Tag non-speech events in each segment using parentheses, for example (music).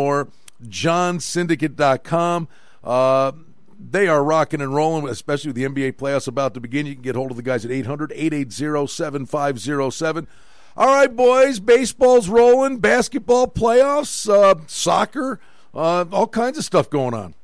more. JohnSyndicate.com. Uh, they are rocking and rolling, especially with the NBA playoffs about to begin. You can get hold of the guys at 800 880 7507. All right, boys, baseball's rolling, basketball playoffs, uh, soccer, uh, all kinds of stuff going on.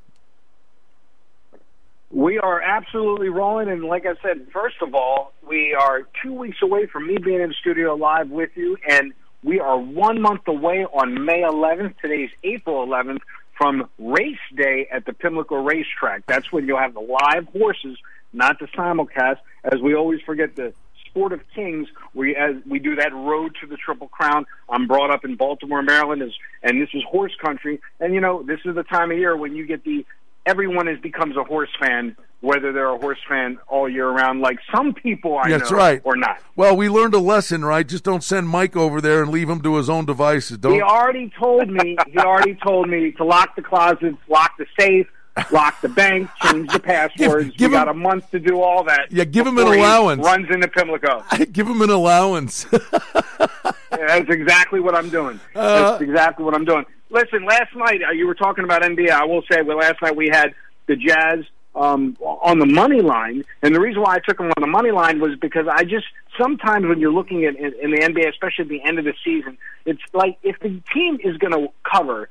We are absolutely rolling, and like I said, first of all, we are two weeks away from me being in the studio live with you, and we are one month away on May 11th. Today's April 11th from race day at the Pimlico racetrack. That's when you'll have the live horses, not the simulcast, as we always forget the Sport of Kings. We as we do that road to the Triple Crown. I'm brought up in Baltimore, Maryland, is and this is horse country. And you know, this is the time of year when you get the everyone is becomes a horse fan whether they're a horse fan all year round, like some people I That's know, right. or not. Well, we learned a lesson, right? Just don't send Mike over there and leave him to his own devices. Don't. He already told me. He already told me to lock the closets, lock the safe, lock the bank, change the (laughs) passwords. give we him- got a month to do all that. Yeah, give him an allowance. Runs into Pimlico. (laughs) Give him an allowance. (laughs) That's exactly what I'm doing. Uh, That's exactly what I'm doing. Listen, last night uh, you were talking about NBA. I will say, well, last night we had the Jazz um, on the money line, and the reason why I took them on the money line was because I just sometimes when you're looking at in, in the NBA, especially at the end of the season, it's like if the team is going to cover.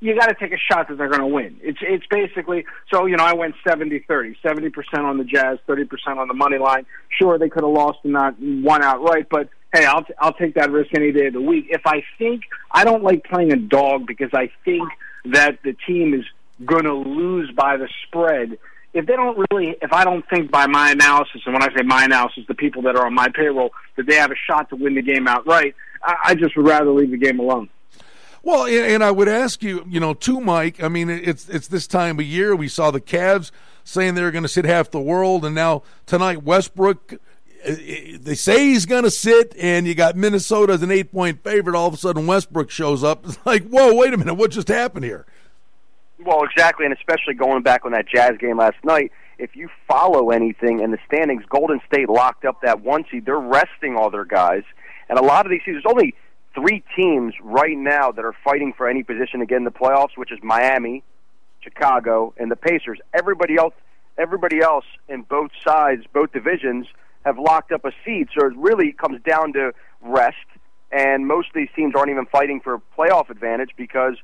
You got to take a shot that they're going to win. It's it's basically so you know I went 70-30, 70 percent on the Jazz, thirty percent on the money line. Sure, they could have lost and not won outright, but hey, I'll t- I'll take that risk any day of the week. If I think I don't like playing a dog because I think that the team is going to lose by the spread. If they don't really, if I don't think by my analysis, and when I say my analysis, the people that are on my payroll, that they have a shot to win the game outright, I, I just would rather leave the game alone. Well, and I would ask you, you know, to Mike. I mean, it's it's this time of year. We saw the Cavs saying they were going to sit half the world, and now tonight Westbrook. They say he's going to sit, and you got Minnesota as an eight-point favorite. All of a sudden, Westbrook shows up. It's (laughs) like, whoa, wait a minute, what just happened here? Well, exactly, and especially going back on that Jazz game last night. If you follow anything in the standings, Golden State locked up that one seed. They're resting all their guys, and a lot of these teams. There's only three teams right now that are fighting for any position to get in the playoffs, which is Miami, Chicago, and the Pacers. Everybody else, everybody else in both sides, both divisions, have locked up a seed. So it really comes down to rest, and most of these teams aren't even fighting for playoff advantage because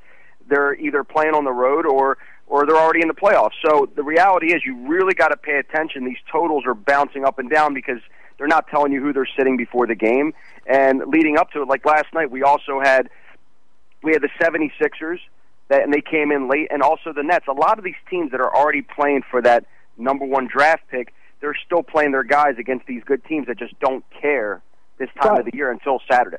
they're either playing on the road or or they're already in the playoffs. So the reality is, you really got to pay attention. These totals are bouncing up and down because they're not telling you who they're sitting before the game. And leading up to it, like last night, we also had we had the 76ers that and they came in late, and also the Nets. A lot of these teams that are already playing for that number one draft pick, they're still playing their guys against these good teams that just don't care this time of the year until Saturday.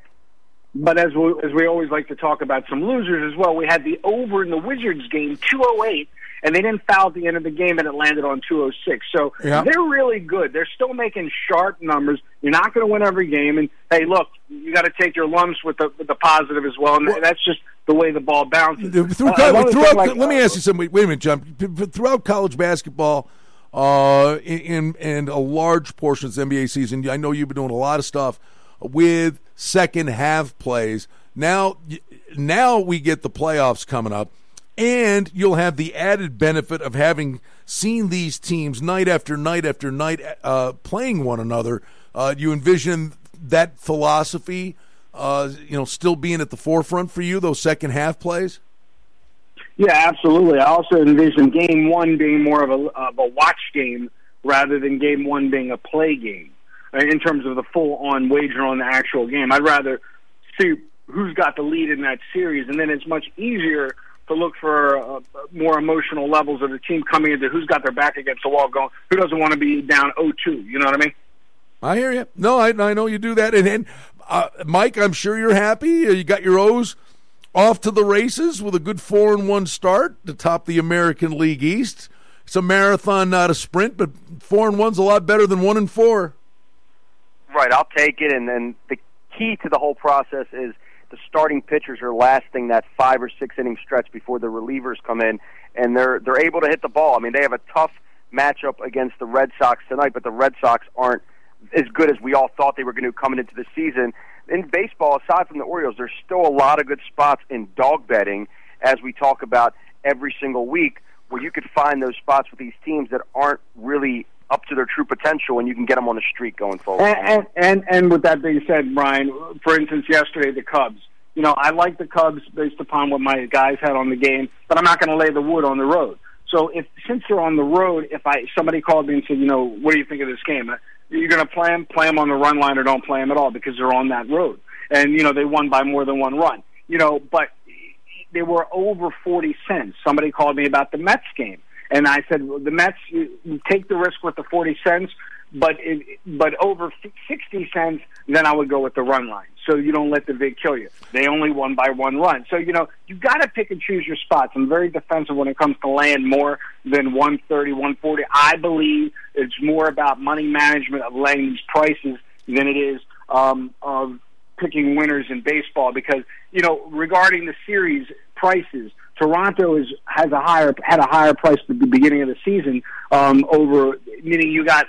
But as we, as we always like to talk about some losers as well, we had the over in the Wizards game, 208, and they didn't foul at the end of the game, and it landed on 206. So Yeah. they're really good. They're still making sharp numbers. You're not going to win every game, and hey, look, you got to take your lumps with the with the positive as well, and that's just the way the ball bounces. Through, Uh, another throughout, like, let me ask you something. Wait a minute, John. P- p- Throughout college basketball, uh, in and a large portion of the NBA season, I know you've been doing a lot of stuff with second half plays. Now, now we get the playoffs coming up, and you'll have the added benefit of having seen these teams night after night after night uh, playing one another. Uh, you envision that philosophy, uh, you know, still being at the forefront for you. Those second half plays. Yeah, absolutely. I also envision game one being more of a, of a watch game rather than game one being a play game uh, in terms of the full on wager on the actual game. I'd rather see who's got the lead in that series, and then it's much easier to look for uh, more emotional levels of the team coming into who's got their back against the wall going, who doesn't want to be down 0-2, you know what I mean? I hear you. No, I, I know you do that. And, and uh, Mike, I'm sure you're happy. Uh, You got your O's off to the races with a good four and one start to top the American League East. It's a marathon, not a sprint, but four and one's a lot better than one and four. Right, I'll take it. And then the key to the whole process is the starting pitchers are lasting that five or six inning stretch before the relievers come in, and they're they're able to hit the ball. I mean, they have a tough matchup against the Red Sox tonight, but the Red Sox aren't as good as we all thought they were going to coming into the season. In baseball, aside from the Orioles, there's still a lot of good spots in dog betting, as we talk about every single week, where you could find those spots with these teams that aren't really up to their true potential, and you can get them on the street going forward. And and and, and with that being said, Brian, for instance, yesterday the Cubs. You know, I like the Cubs based upon what my guys had on the game, but I'm not going to lay the wood on the road. So if since they're on the road, if I somebody called me and said, you know, what do you think of this game? You're going to play them, play them on the run line, or don't play them at all because they're on that road. And you know they won by more than one run. You know, but they were over forty cents. Somebody called me about the Mets game, and I said well, the Mets you take the risk with the forty cents, but it, but over sixty cents, then I would go with the run line. So you don't let the vig kill you. They only won by one run. So you know you got to pick and choose your spots. I'm very defensive when it comes to laying more than one thirty, one forty. I believe it's more about money management of laying these prices than it is um, of picking winners in baseball because you know regarding the series prices Toronto is has a higher had a higher price at the beginning of the season um, over meaning you got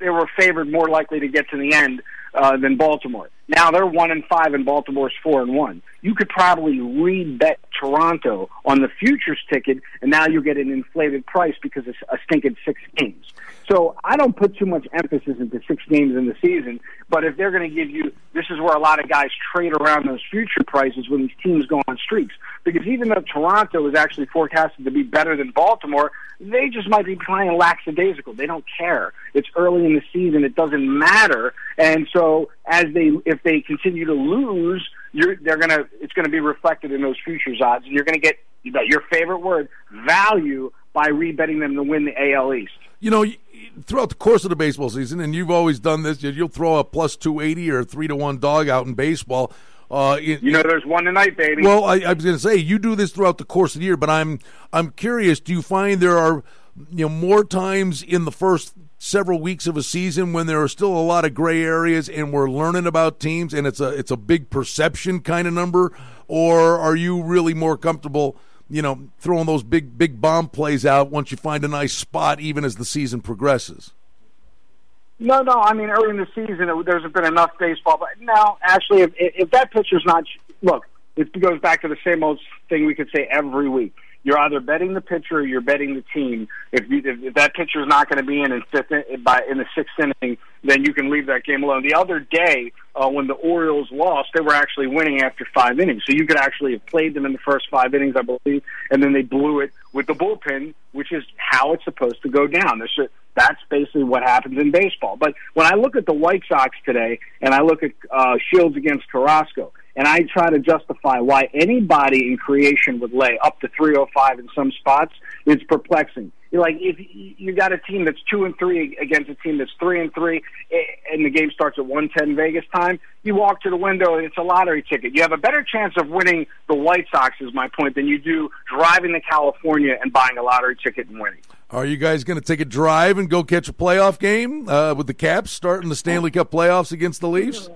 they were favored more likely to get to the end uh, than Baltimore. Now they're one and five, and Baltimore's four and one. You could probably rebet Toronto on the futures ticket, and now you get an inflated price because it's a stinking six games. So I don't put too much emphasis into six games in the season. But if they're going to give you, this is where a lot of guys trade around those future prices when these teams go on streaks. Because even though Toronto is actually forecasted to be better than Baltimore, they just might be playing lackadaisical. They don't care. It's early in the season. It doesn't matter. And so as they, if they continue to lose, you're, they're gonna, it's gonna be reflected in those futures odds, and you're gonna get your favorite word, value, by rebetting them to win the AL East. You know, throughout the course of the baseball season, and you've always done this, you'll throw a plus 280 or a 3 to 1 dog out in baseball. Uh, you know, there's one tonight, baby. Well, I, I was going to say you do this throughout the course of the year, but I'm I'm curious. Do you find there are you know more times in the first several weeks of a season when there are still a lot of gray areas and we're learning about teams and it's a it's a big perception kind of number, or are you really more comfortable? you know, throwing those big big bomb plays out once you find a nice spot, even as the season progresses. No, no. I mean, early in the season, it, there's been enough baseball, but now, actually, if, if that pitcher's not look, it goes back to the same old thing we could say every week. You're either betting the pitcher or you're betting the team. If, you, if, if that pitcher is not going to be in in, fifth, in, by, in the sixth inning, then you can leave that game alone. The other day, uh, when the Orioles lost, they were actually winning after five innings. So you could actually have played them in the first five innings, I believe, and then they blew it with the bullpen, which is how it's supposed to go down. There's that's basically what happens in baseball. But when I look at the White Sox today, and I look at uh, Shields against Carrasco, and I try to justify why anybody in creation would lay up to 305 in some spots, it's perplexing. Like if you got a team that's two and three against a team that's three and three, and the game starts at 110 Vegas time, you walk to the window and it's a lottery ticket. You have a better chance of winning the White Sox, is my point, than you do driving to California and buying a lottery ticket and winning. Are you guys going to take a drive and go catch a playoff game uh, with the Caps starting the Stanley Cup playoffs against the Leafs?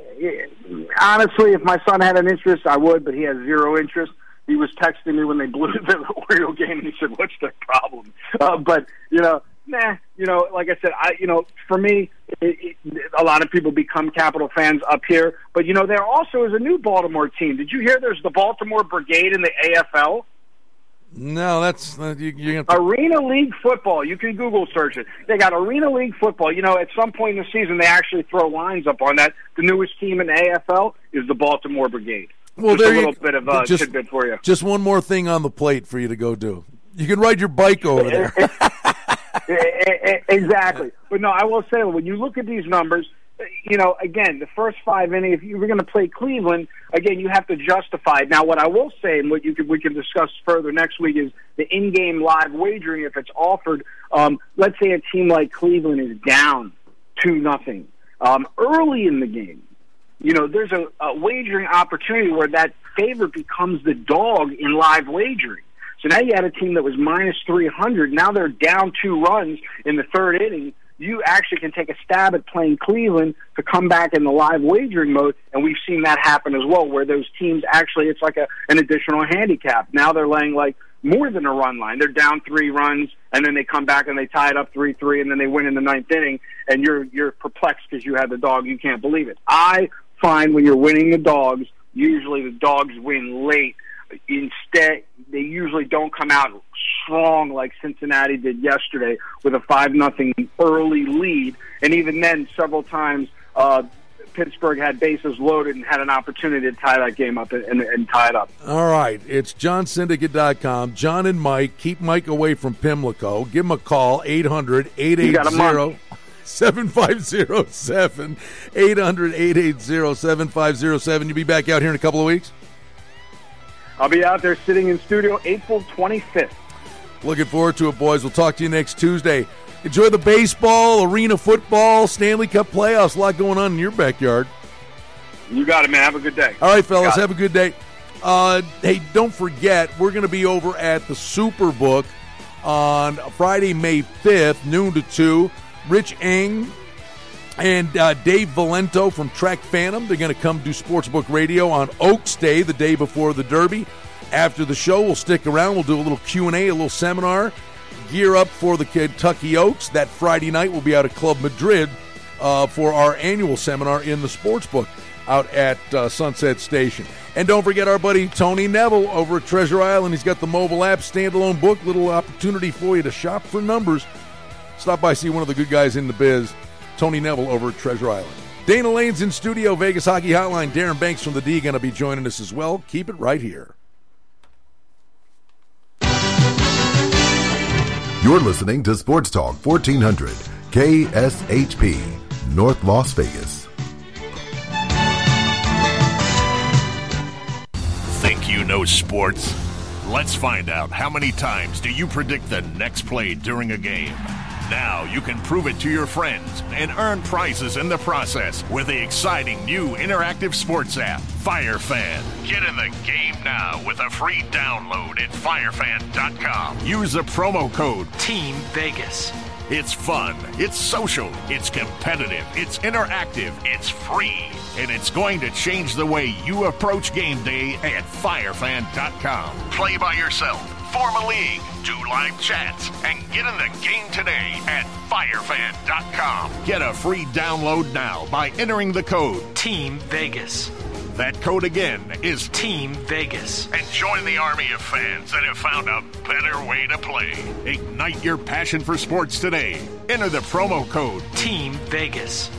Honestly, if my son had an interest, I would, but he has zero interest. He was texting me when they blew (laughs) the Oriole game, and he said, "What's the problem?" Uh, but you know, nah. You know, like I said, I you know, for me, it, it, a lot of people become Capital fans up here, but you know, there also is a new Baltimore team. Did you hear? There's the Baltimore Brigade in the AFL. No, that's uh, you, you're gonna... Arena League football. You can Google search it. They got Arena League football. You know, at some point in the season, they actually throw lines up on that. The newest team in the AFL is the Baltimore Brigade. Well, just there a little you, bit of uh, just, tidbit for you. Just one more thing on the plate for you to go do. You can ride your bike over (laughs) there. exactly. But no, I will say when you look at these numbers, you know, again, the first five innings, if you were going to play Cleveland, again, you have to justify it. Now, what I will say, and what you can, we can discuss further next week, is the in-game live wagering. If it's offered, um, let's say a team like Cleveland is down two nothing um, early in the game. You know, there's a, a wagering opportunity where that favorite becomes the dog in live wagering. So now you had a team that was minus 300. Now they're down two runs in the third inning you actually can take a stab at playing Cleveland to come back in the live wagering mode, and we've seen that happen as well, where those teams actually it's like a an additional handicap. Now they're laying like more than a run line. They're down three runs, and then they come back and they tie it up three three, and then they win in the ninth inning, and you're you're perplexed because you had the dog. You can't believe it. I find when you're winning the dogs, usually the dogs win late. Instead, they usually don't come out strong like Cincinnati did yesterday with a five nothing early lead, and even then, several times uh, Pittsburgh had bases loaded and had an opportunity to tie that game up and, and, tie it up. All right, it's johnsyndicate.com. John and Mike, keep Mike away from Pimlico. Give him a call, 800 880 7507. 800 880 7507. You'll be back out here in a couple of weeks? I'll be out there sitting in studio April 25th. Looking forward to it, boys. We'll talk to you next Tuesday. Enjoy the baseball, arena football, Stanley Cup playoffs. A lot going on in your backyard. You got it, man. Have a good day. All right, fellas. Have a good day. Uh, hey, don't forget, we're going to be over at the Superbook on Friday, May 5th, noon to 2. Rich Eng and uh, Dave Valento from Track Phantom. They're going to come do Sportsbook Radio on Oaks Day, the day before the Derby. After the show, we'll stick around. We'll do a little Q and A, a little seminar, gear up for the Kentucky Oaks. That Friday night, we'll be out at Club Madrid uh, for our annual seminar in the Sportsbook out at uh, Sunset Station. And don't forget our buddy Tony Neville over at Treasure Island. He's got the mobile app, standalone book, little opportunity for you to shop for numbers. Stop by, see one of the good guys in the biz, Tony Neville over at Treasure Island. Dana Lane's in studio, Vegas Hockey Hotline. Darren Banks from the D going to be joining us as well. Keep it right here. You're listening to Sports Talk 1400, KSHP, North Las Vegas. Think you know sports? Let's find out how many times do you predict the next play during a game? Now you can prove it to your friends and earn prizes in the process with the exciting new interactive sports app, FireFan. Get in the game now with a free download at firefan.com. Use the promo code Team Vegas. It's fun, it's social, it's competitive, it's interactive, it's free, and it's going to change the way you approach game day at firefan.com. Play by yourself form a league, do live chats, and get in the game today at firefan.com. Get a free download now by entering the code Team Vegas. That code again is Team Vegas. And join the army of fans that have found a better way to play. Ignite your passion for sports today. Enter the promo code Team Vegas.